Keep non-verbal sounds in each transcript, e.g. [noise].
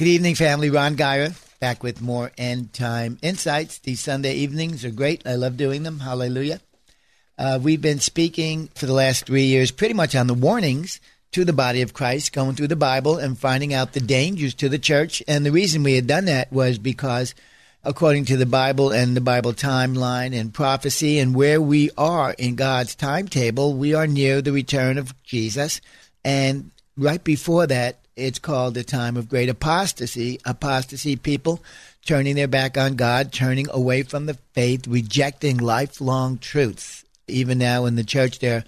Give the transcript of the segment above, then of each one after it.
Good evening, family. Ron Geyer back with more end time insights. These Sunday evenings are great. I love doing them. Hallelujah. Uh, we've been speaking for the last three years pretty much on the warnings to the body of Christ, going through the Bible and finding out the dangers to the church. And the reason we had done that was because, according to the Bible and the Bible timeline and prophecy and where we are in God's timetable, we are near the return of Jesus. And right before that, it's called the time of great apostasy. Apostasy people turning their back on God, turning away from the faith, rejecting lifelong truths. Even now in the church, they're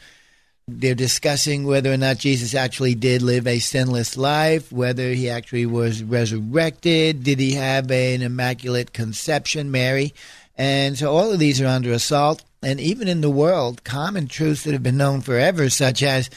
they're discussing whether or not Jesus actually did live a sinless life, whether he actually was resurrected, did he have an immaculate conception, Mary? And so all of these are under assault. And even in the world, common truths that have been known forever, such as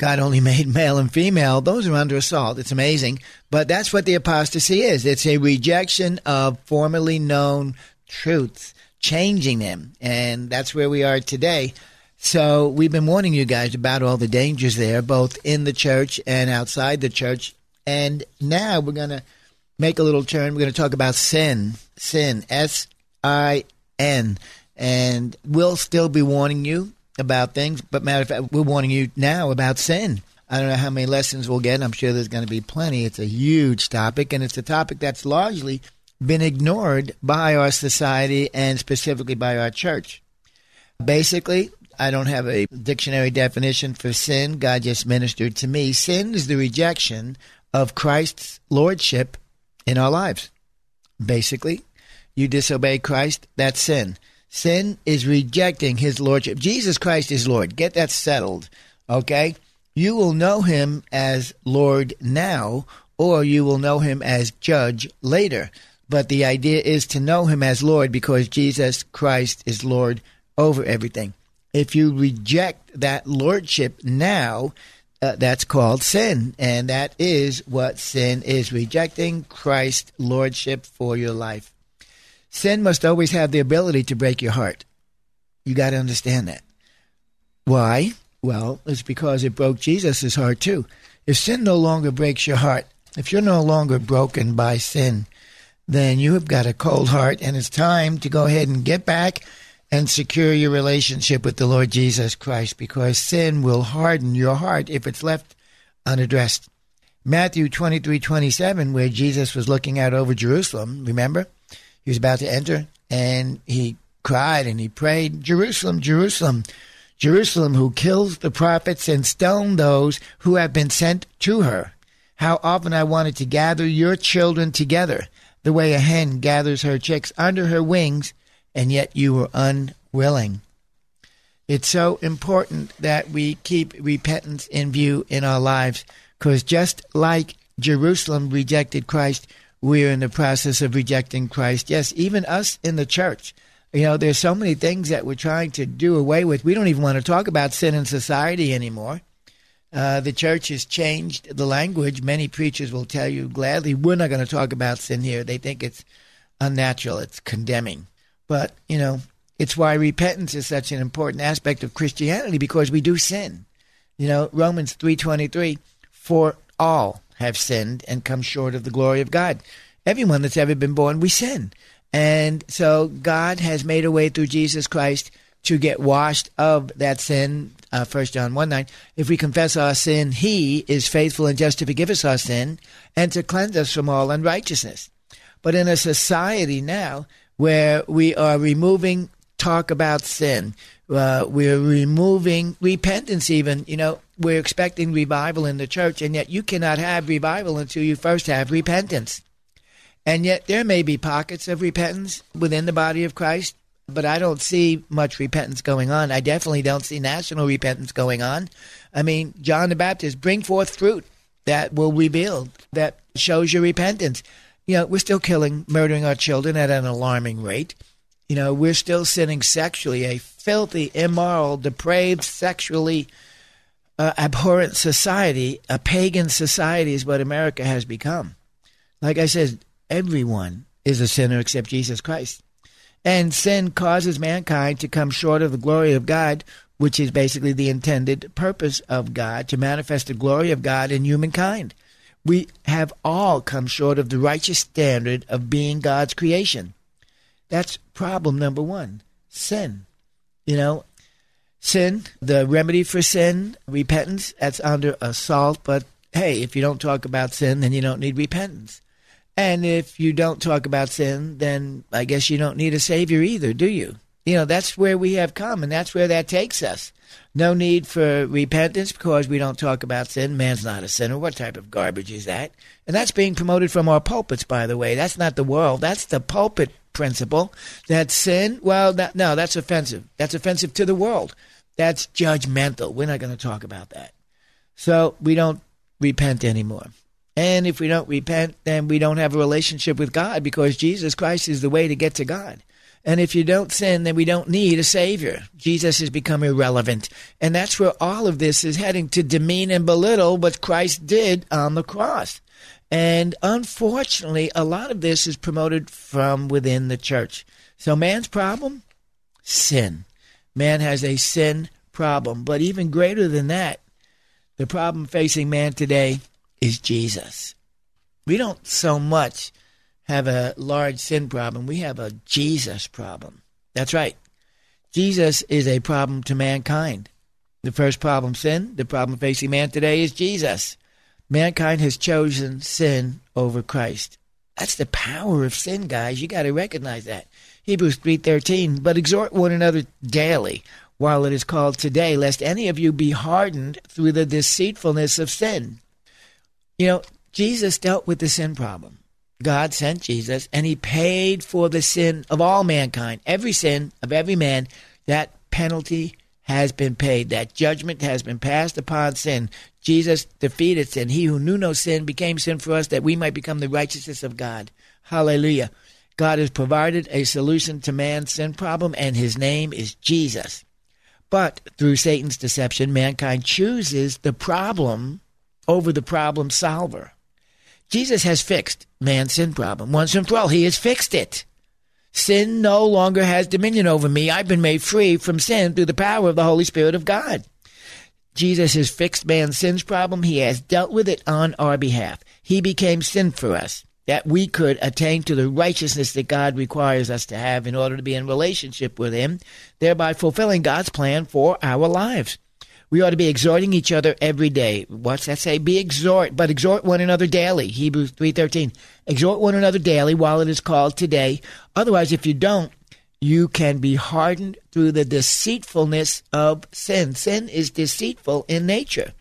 God only [laughs] made male and female, those are under assault. It's amazing. But that's what the apostasy is it's a rejection of formerly known truths, changing them. And that's where we are today. So we've been warning you guys about all the dangers there, both in the church and outside the church. And now we're going to make a little turn. We're going to talk about sin. Sin. S I N. And we'll still be warning you about things. But matter of fact, we're warning you now about sin. I don't know how many lessons we'll get. I'm sure there's going to be plenty. It's a huge topic, and it's a topic that's largely been ignored by our society and specifically by our church. Basically, I don't have a dictionary definition for sin. God just ministered to me. Sin is the rejection of Christ's lordship in our lives. Basically, you disobey Christ, that's sin. Sin is rejecting his lordship. Jesus Christ is Lord. Get that settled, okay? You will know him as Lord now, or you will know him as judge later. But the idea is to know him as Lord because Jesus Christ is Lord over everything. If you reject that lordship now, uh, that's called sin. And that is what sin is rejecting Christ's lordship for your life. Sin must always have the ability to break your heart. You got to understand that. Why? Well, it's because it broke Jesus' heart too. If sin no longer breaks your heart, if you're no longer broken by sin, then you have got a cold heart, and it's time to go ahead and get back and secure your relationship with the Lord Jesus Christ because sin will harden your heart if it's left unaddressed. Matthew 23 27, where Jesus was looking out over Jerusalem, remember? He was about to enter, and he cried and he prayed, Jerusalem, Jerusalem, Jerusalem, who kills the prophets and stone those who have been sent to her. How often I wanted to gather your children together, the way a hen gathers her chicks under her wings, and yet you were unwilling. It's so important that we keep repentance in view in our lives, because just like Jerusalem rejected Christ, we're in the process of rejecting Christ. Yes, even us in the church. You know, there's so many things that we're trying to do away with. We don't even want to talk about sin in society anymore. Uh, the church has changed the language. Many preachers will tell you gladly, we're not going to talk about sin here. They think it's unnatural, it's condemning. But, you know, it's why repentance is such an important aspect of Christianity because we do sin. You know, Romans 3:23, for all have sinned and come short of the glory of God. Everyone that's ever been born, we sin. And so God has made a way through Jesus Christ to get washed of that sin. Uh, 1 John 1 9. If we confess our sin, he is faithful and just to forgive us our sin and to cleanse us from all unrighteousness. But in a society now where we are removing talk about sin, uh, we're removing repentance, even. You know, we're expecting revival in the church, and yet you cannot have revival until you first have repentance. And yet there may be pockets of repentance within the body of Christ, but I don't see much repentance going on. I definitely don't see national repentance going on. I mean, John the Baptist, bring forth fruit that will rebuild, that shows your repentance. You know, we're still killing, murdering our children at an alarming rate. You know, we're still sinning sexually, a filthy, immoral, depraved, sexually uh, abhorrent society. A pagan society is what America has become. Like I said, everyone is a sinner except Jesus Christ. And sin causes mankind to come short of the glory of God, which is basically the intended purpose of God, to manifest the glory of God in humankind. We have all come short of the righteous standard of being God's creation. That's problem number one sin. You know, sin, the remedy for sin, repentance, that's under assault. But hey, if you don't talk about sin, then you don't need repentance. And if you don't talk about sin, then I guess you don't need a Savior either, do you? You know, that's where we have come, and that's where that takes us. No need for repentance because we don't talk about sin. Man's not a sinner. What type of garbage is that? And that's being promoted from our pulpits, by the way. That's not the world. That's the pulpit principle. That sin, well, that, no, that's offensive. That's offensive to the world. That's judgmental. We're not going to talk about that. So we don't repent anymore. And if we don't repent, then we don't have a relationship with God because Jesus Christ is the way to get to God. And if you don't sin, then we don't need a Savior. Jesus has become irrelevant. And that's where all of this is heading to demean and belittle what Christ did on the cross. And unfortunately, a lot of this is promoted from within the church. So man's problem? Sin. Man has a sin problem. But even greater than that, the problem facing man today is Jesus. We don't so much have a large sin problem, we have a Jesus problem. That's right. Jesus is a problem to mankind. The first problem, sin, the problem facing man today is Jesus. Mankind has chosen sin over Christ. That's the power of sin, guys. You got to recognize that. Hebrews 3:13, but exhort one another daily while it is called today, lest any of you be hardened through the deceitfulness of sin. You know, Jesus dealt with the sin problem. God sent Jesus and he paid for the sin of all mankind, every sin of every man. That penalty has been paid. That judgment has been passed upon sin. Jesus defeated sin. He who knew no sin became sin for us that we might become the righteousness of God. Hallelujah. God has provided a solution to man's sin problem, and his name is Jesus. But through Satan's deception, mankind chooses the problem over the problem solver. Jesus has fixed man's sin problem once and for all. He has fixed it. Sin no longer has dominion over me. I've been made free from sin through the power of the Holy Spirit of God. Jesus has fixed man's sins problem. He has dealt with it on our behalf. He became sin for us that we could attain to the righteousness that God requires us to have in order to be in relationship with Him, thereby fulfilling God's plan for our lives. We ought to be exhorting each other every day. What's that say? Be exhort, but exhort one another daily. Hebrews 3:13. Exhort one another daily while it is called today. Otherwise, if you don't, you can be hardened through the deceitfulness of sin. Sin is deceitful in nature,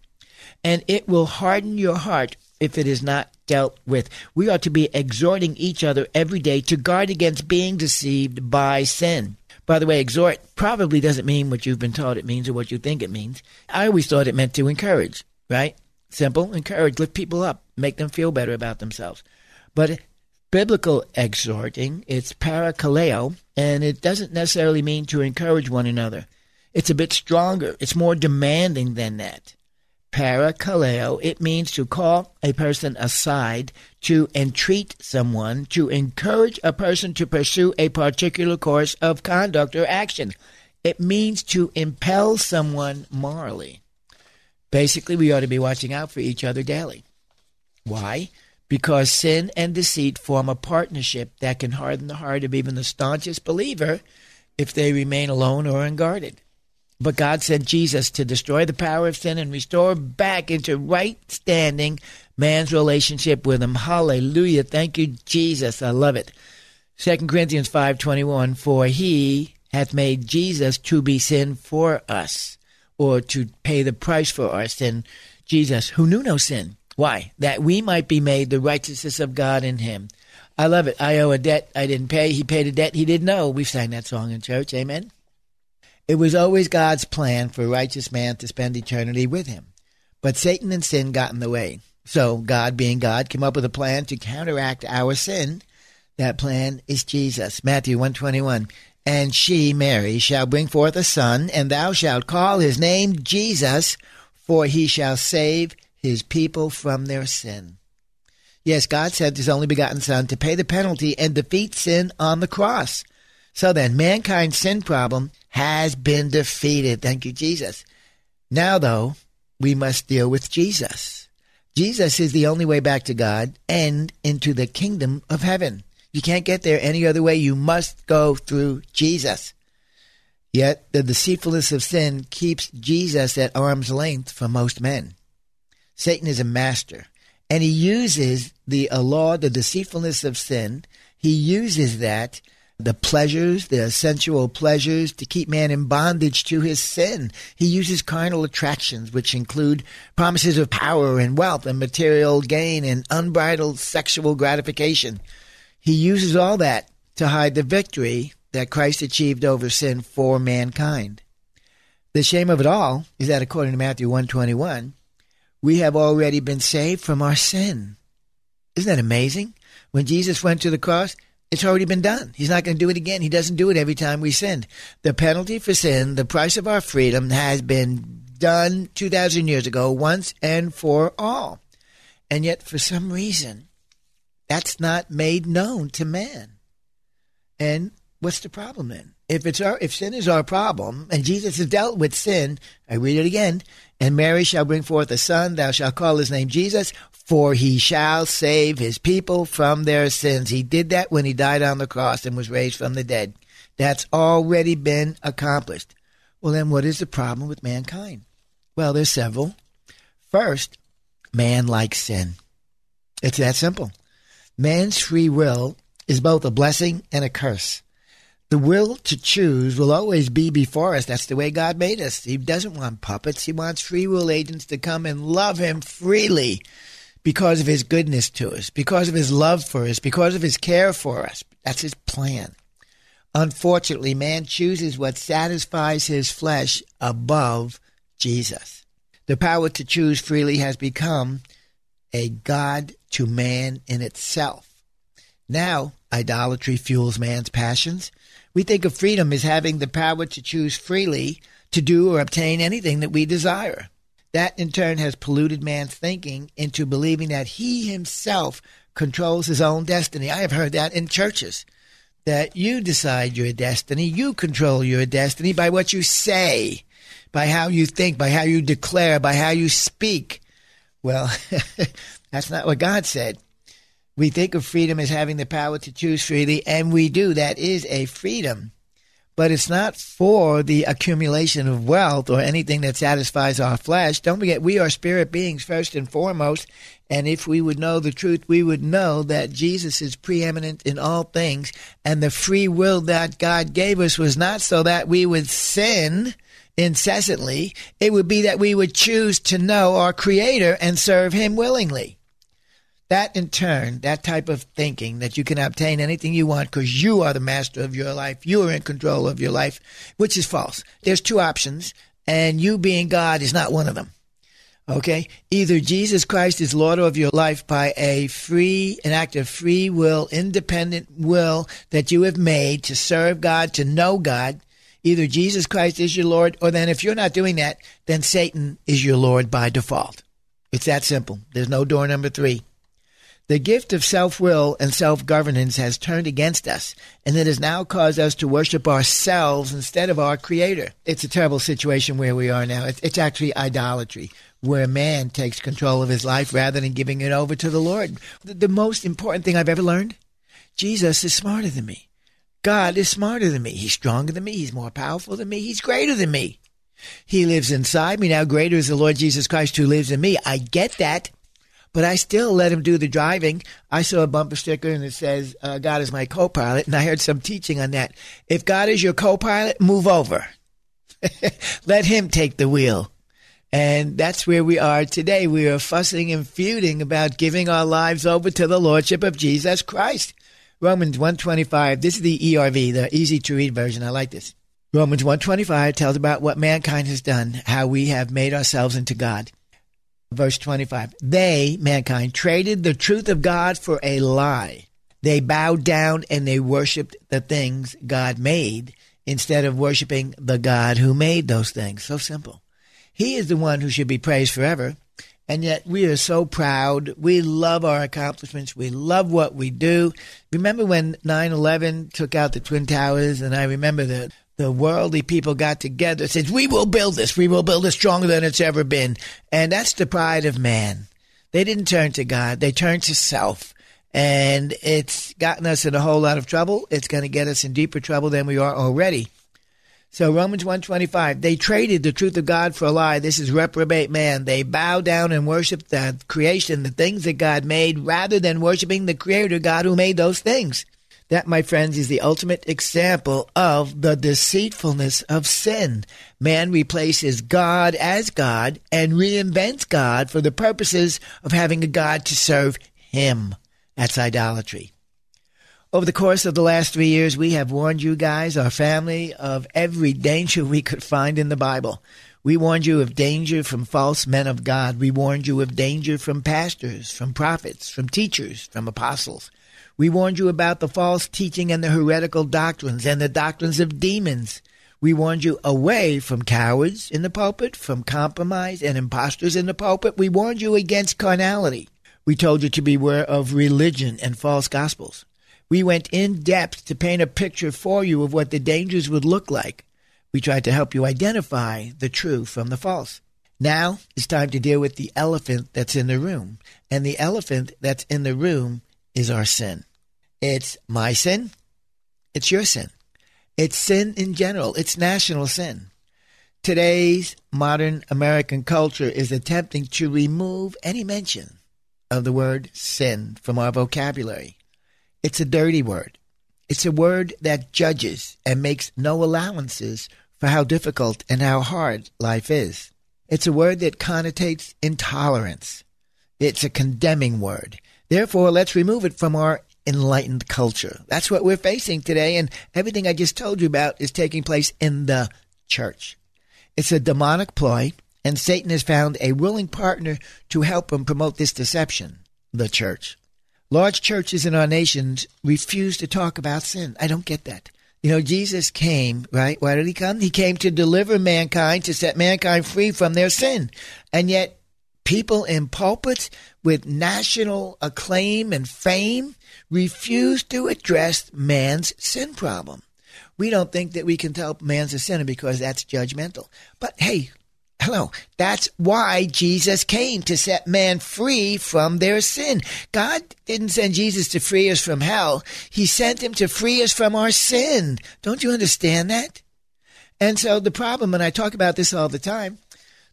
and it will harden your heart if it is not dealt with. We ought to be exhorting each other every day to guard against being deceived by sin. By the way, exhort probably doesn't mean what you've been taught it means or what you think it means. I always thought it meant to encourage, right? Simple, encourage, lift people up, make them feel better about themselves. But biblical exhorting, it's parakaleo, and it doesn't necessarily mean to encourage one another. It's a bit stronger. It's more demanding than that. Parakaleo, it means to call a person aside, to entreat someone, to encourage a person to pursue a particular course of conduct or action. It means to impel someone morally. Basically, we ought to be watching out for each other daily. Why? Because sin and deceit form a partnership that can harden the heart of even the staunchest believer if they remain alone or unguarded. But God sent Jesus to destroy the power of sin and restore back into right standing man's relationship with him. Hallelujah. Thank you, Jesus. I love it. 2 Corinthians 5.21, For he hath made Jesus to be sin for us, or to pay the price for our sin. Jesus, who knew no sin. Why? That we might be made the righteousness of God in him. I love it. I owe a debt I didn't pay. He paid a debt he didn't know. We've sang that song in church. Amen. It was always God's plan for a righteous man to spend eternity with him. But Satan and sin got in the way. So God, being God, came up with a plan to counteract our sin. That plan is Jesus. Matthew 121. And she, Mary, shall bring forth a son, and thou shalt call his name Jesus, for he shall save his people from their sin. Yes, God sent his only begotten Son to pay the penalty and defeat sin on the cross. So then, mankind's sin problem has been defeated. Thank you, Jesus. Now, though, we must deal with Jesus. Jesus is the only way back to God and into the kingdom of heaven. You can't get there any other way. You must go through Jesus. Yet the deceitfulness of sin keeps Jesus at arm's length for most men. Satan is a master and he uses the law, the deceitfulness of sin. He uses that, the pleasures, the sensual pleasures, to keep man in bondage to his sin. He uses carnal attractions, which include promises of power and wealth and material gain and unbridled sexual gratification. He uses all that to hide the victory that Christ achieved over sin for mankind. The shame of it all is that according to Matthew 121, we have already been saved from our sin. Isn't that amazing? When Jesus went to the cross, it's already been done. He's not going to do it again. He doesn't do it every time we sin. The penalty for sin, the price of our freedom, has been done 2,000 years ago, once and for all. And yet, for some reason, that's not made known to man. And what's the problem then? If it's our, if sin is our problem, and Jesus has dealt with sin, I read it again. And Mary shall bring forth a son, thou shalt call his name Jesus, for he shall save his people from their sins. He did that when he died on the cross and was raised from the dead. That's already been accomplished. Well, then what is the problem with mankind? Well, there's several. First, man likes sin. It's that simple. Man's free will is both a blessing and a curse. The will to choose will always be before us. That's the way God made us. He doesn't want puppets. He wants free will agents to come and love Him freely because of His goodness to us, because of His love for us, because of His care for us. That's His plan. Unfortunately, man chooses what satisfies his flesh above Jesus. The power to choose freely has become a God to man in itself. Now, idolatry fuels man's passions. We think of freedom as having the power to choose freely to do or obtain anything that we desire. That in turn has polluted man's thinking into believing that he himself controls his own destiny. I have heard that in churches that you decide your destiny, you control your destiny by what you say, by how you think, by how you declare, by how you speak. Well, [laughs] that's not what God said. We think of freedom as having the power to choose freely, and we do. That is a freedom. But it's not for the accumulation of wealth or anything that satisfies our flesh. Don't forget, we are spirit beings first and foremost. And if we would know the truth, we would know that Jesus is preeminent in all things. And the free will that God gave us was not so that we would sin incessantly. It would be that we would choose to know our Creator and serve Him willingly. That in turn, that type of thinking that you can obtain anything you want because you are the master of your life, you are in control of your life, which is false. There's two options, and you being God is not one of them. Okay? Either Jesus Christ is Lord of your life by a free, an act of free will, independent will that you have made to serve God, to know God. Either Jesus Christ is your Lord, or then if you're not doing that, then Satan is your Lord by default. It's that simple. There's no door number three. The gift of self will and self governance has turned against us, and it has now caused us to worship ourselves instead of our Creator. It's a terrible situation where we are now. It's, actually idolatry, where man takes control of his life rather than giving it over to the Lord. The, the most important thing I've ever learned Jesus is smarter than me. God is smarter than me. He's stronger than me. He's more powerful than me. He's greater than me. He lives inside me. Now, greater is the Lord Jesus Christ who lives in me. I get that, but I still let him do the driving. I saw a bumper sticker and it says, uh, God is my co pilot. And I heard some teaching on that. If God is your co pilot, move over. [laughs] let him take the wheel. And that's where we are today. We are fussing and feuding about giving our lives over to the Lordship of Jesus Christ. Romans 125. This is the ERV, the easy to read version. I like this. Romans 125 tells about what mankind has done, how we have made ourselves into God. Verse 25. They, mankind, traded the truth of God for a lie. They bowed down and they worshiped the things God made instead of worshiping the God who made those things. So simple. He is the one who should be praised forever. And yet we are so proud. We love our accomplishments. We love what we do. Remember when 9 11 took out the Twin Towers? And I remember the, the worldly people got together said, We will build this. We will build it stronger than it's ever been. And that's the pride of man. They didn't turn to God, they turned to self. And it's gotten us in a whole lot of trouble. It's going to get us in deeper trouble than we are already. So Romans 125, they traded the truth of God for a lie. This is reprobate man. They bow down and worship the creation, the things that God made, rather than worshiping the creator God who made those things. That, my friends, is the ultimate example of the deceitfulness of sin. Man replaces God as God and reinvents God for the purposes of having a God to serve him. That's idolatry. Over the course of the last three years, we have warned you guys, our family, of every danger we could find in the Bible. We warned you of danger from false men of God. We warned you of danger from pastors, from prophets, from teachers, from apostles. We warned you about the false teaching and the heretical doctrines and the doctrines of demons. We warned you away from cowards in the pulpit, from compromise and impostors in the pulpit. We warned you against carnality. We told you to beware of religion and false gospels. We went in depth to paint a picture for you of what the dangers would look like. We tried to help you identify the true from the false. Now it's time to deal with the elephant that's in the room. And the elephant that's in the room is our sin. It's my sin. It's your sin. It's sin in general. It's national sin. Today's modern American culture is attempting to remove any mention of the word sin from our vocabulary. It's a dirty word. It's a word that judges and makes no allowances for how difficult and how hard life is. It's a word that connotates intolerance. It's a condemning word. Therefore, let's remove it from our enlightened culture. That's what we're facing today, and everything I just told you about is taking place in the church. It's a demonic ploy, and Satan has found a willing partner to help him promote this deception the church. Large churches in our nations refuse to talk about sin. I don't get that. You know, Jesus came, right? Why did he come? He came to deliver mankind, to set mankind free from their sin. And yet, people in pulpits with national acclaim and fame refuse to address man's sin problem. We don't think that we can tell man's a sinner because that's judgmental. But hey, Hello. That's why Jesus came to set man free from their sin. God didn't send Jesus to free us from hell. He sent him to free us from our sin. Don't you understand that? And so the problem, and I talk about this all the time,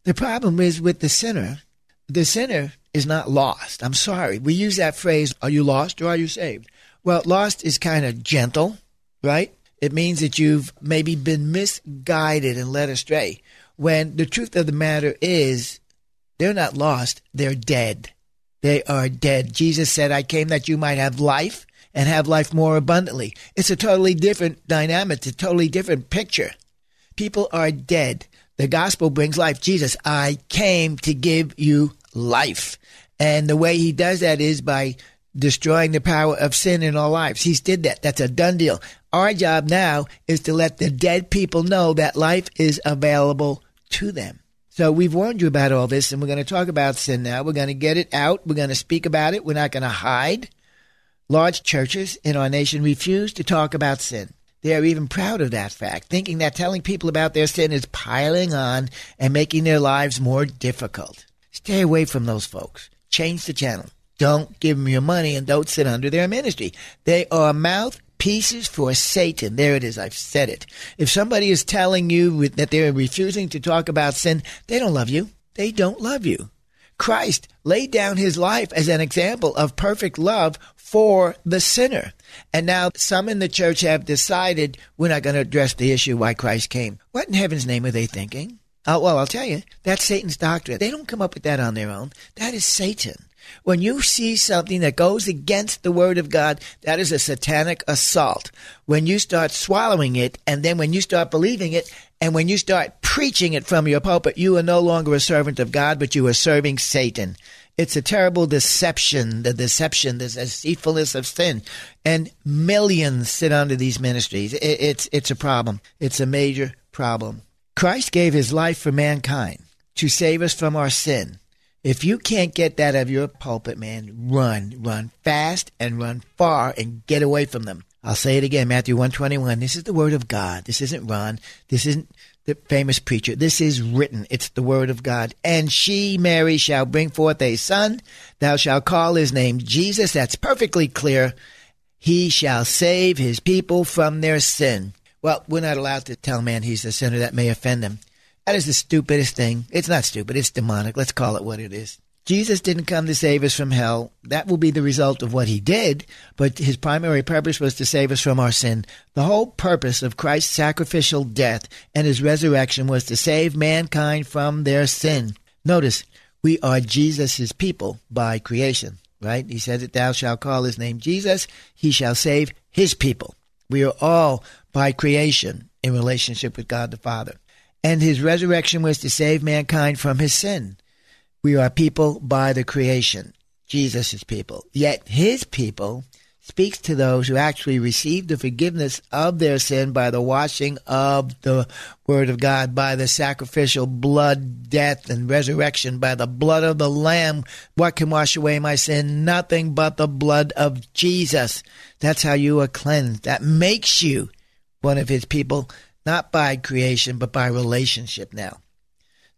the problem is with the sinner. The sinner is not lost. I'm sorry. We use that phrase, are you lost or are you saved? Well, lost is kind of gentle, right? It means that you've maybe been misguided and led astray when the truth of the matter is they're not lost, they're dead. They are dead. Jesus said, I came that you might have life and have life more abundantly. It's a totally different dynamic, it's a totally different picture. People are dead. The gospel brings life. Jesus, I came to give you life. And the way he does that is by destroying the power of sin in our lives. He's did that. That's a done deal. Our job now is to let the dead people know that life is available to them. So we've warned you about all this, and we're going to talk about sin now. We're going to get it out. We're going to speak about it. We're not going to hide. Large churches in our nation refuse to talk about sin. They are even proud of that fact, thinking that telling people about their sin is piling on and making their lives more difficult. Stay away from those folks. Change the channel. Don't give them your money and don't sit under their ministry. They are mouthpieces for Satan. There it is. I've said it. If somebody is telling you that they're refusing to talk about sin, they don't love you. They don't love you. Christ laid down his life as an example of perfect love for the sinner. And now some in the church have decided we're not going to address the issue why Christ came. What in heaven's name are they thinking? Uh, well, I'll tell you, that's Satan's doctrine. They don't come up with that on their own. That is Satan. When you see something that goes against the Word of God, that is a satanic assault. When you start swallowing it, and then when you start believing it, and when you start preaching it from your pulpit, you are no longer a servant of God, but you are serving Satan. It's a terrible deception, the deception, the deceitfulness of sin. And millions sit under these ministries. It's, it's a problem. It's a major problem. Christ gave his life for mankind to save us from our sin. If you can't get that out of your pulpit, man, run, run fast and run far and get away from them. I'll say it again, Matthew 121. This is the word of God. This isn't Ron. This isn't the famous preacher. This is written. It's the word of God. And she, Mary, shall bring forth a son. Thou shalt call his name Jesus. That's perfectly clear. He shall save his people from their sin. Well, we're not allowed to tell man he's a sinner. That may offend him. That is the stupidest thing. It's not stupid, it's demonic. Let's call it what it is. Jesus didn't come to save us from hell. That will be the result of what he did, but his primary purpose was to save us from our sin. The whole purpose of Christ's sacrificial death and his resurrection was to save mankind from their sin. Notice, we are Jesus' people by creation, right? He said that thou shalt call his name Jesus, he shall save his people. We are all by creation in relationship with God the Father and his resurrection was to save mankind from his sin. We are people by the creation, Jesus' people. Yet his people speaks to those who actually receive the forgiveness of their sin by the washing of the Word of God, by the sacrificial blood, death, and resurrection, by the blood of the Lamb. What can wash away my sin? Nothing but the blood of Jesus. That's how you are cleansed. That makes you one of his people not by creation, but by relationship now.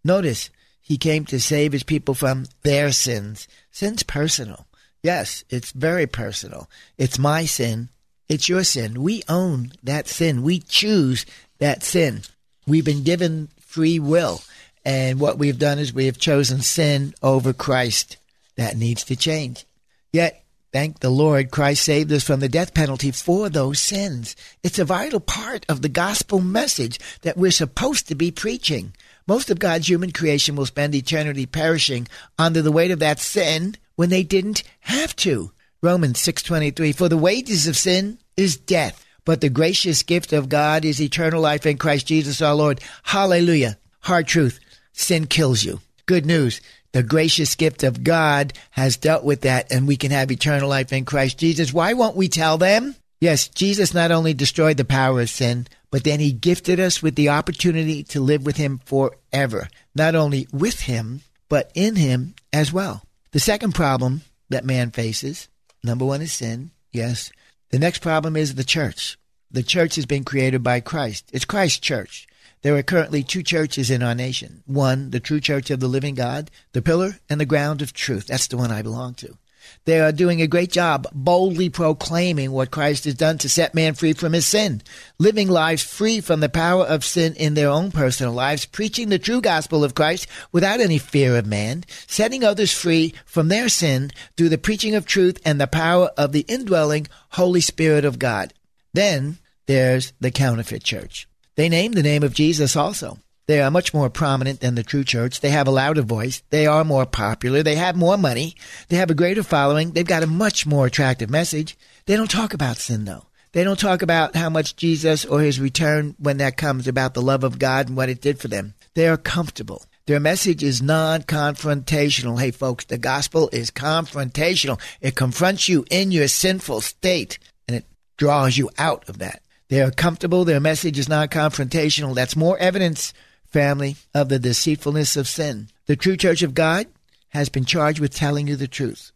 Notice, he came to save his people from their sins. Sin's personal. Yes, it's very personal. It's my sin. It's your sin. We own that sin. We choose that sin. We've been given free will. And what we've done is we have chosen sin over Christ. That needs to change. Yet, Thank the Lord, Christ saved us from the death penalty for those sins. It's a vital part of the gospel message that we're supposed to be preaching. Most of God's human creation will spend eternity perishing under the weight of that sin when they didn't have to. Romans 6:23 For the wages of sin is death, but the gracious gift of God is eternal life in Christ Jesus our Lord. Hallelujah. Hard truth. Sin kills you. Good news the gracious gift of God has dealt with that and we can have eternal life in Christ Jesus. Why won't we tell them? Yes, Jesus not only destroyed the power of sin, but then he gifted us with the opportunity to live with him forever. Not only with him, but in him as well. The second problem that man faces, number one is sin. Yes. The next problem is the church. The church has been created by Christ. It's Christ's church. There are currently two churches in our nation. One, the true church of the living God, the pillar and the ground of truth. That's the one I belong to. They are doing a great job boldly proclaiming what Christ has done to set man free from his sin, living lives free from the power of sin in their own personal lives, preaching the true gospel of Christ without any fear of man, setting others free from their sin through the preaching of truth and the power of the indwelling Holy Spirit of God. Then there's the counterfeit church. They name the name of Jesus also. They are much more prominent than the true church. They have a louder voice. They are more popular. They have more money. They have a greater following. They've got a much more attractive message. They don't talk about sin, though. They don't talk about how much Jesus or his return, when that comes, about the love of God and what it did for them. They are comfortable. Their message is non confrontational. Hey, folks, the gospel is confrontational. It confronts you in your sinful state and it draws you out of that. They are comfortable. Their message is non confrontational. That's more evidence, family, of the deceitfulness of sin. The true church of God has been charged with telling you the truth.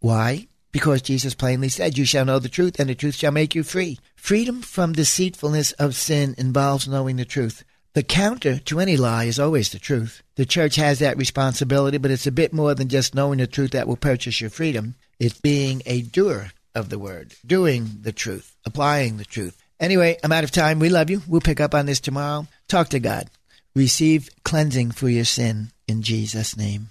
Why? Because Jesus plainly said, You shall know the truth, and the truth shall make you free. Freedom from deceitfulness of sin involves knowing the truth. The counter to any lie is always the truth. The church has that responsibility, but it's a bit more than just knowing the truth that will purchase your freedom. It's being a doer of the word, doing the truth, applying the truth. Anyway, I'm out of time. We love you. We'll pick up on this tomorrow. Talk to God. Receive cleansing for your sin in Jesus' name.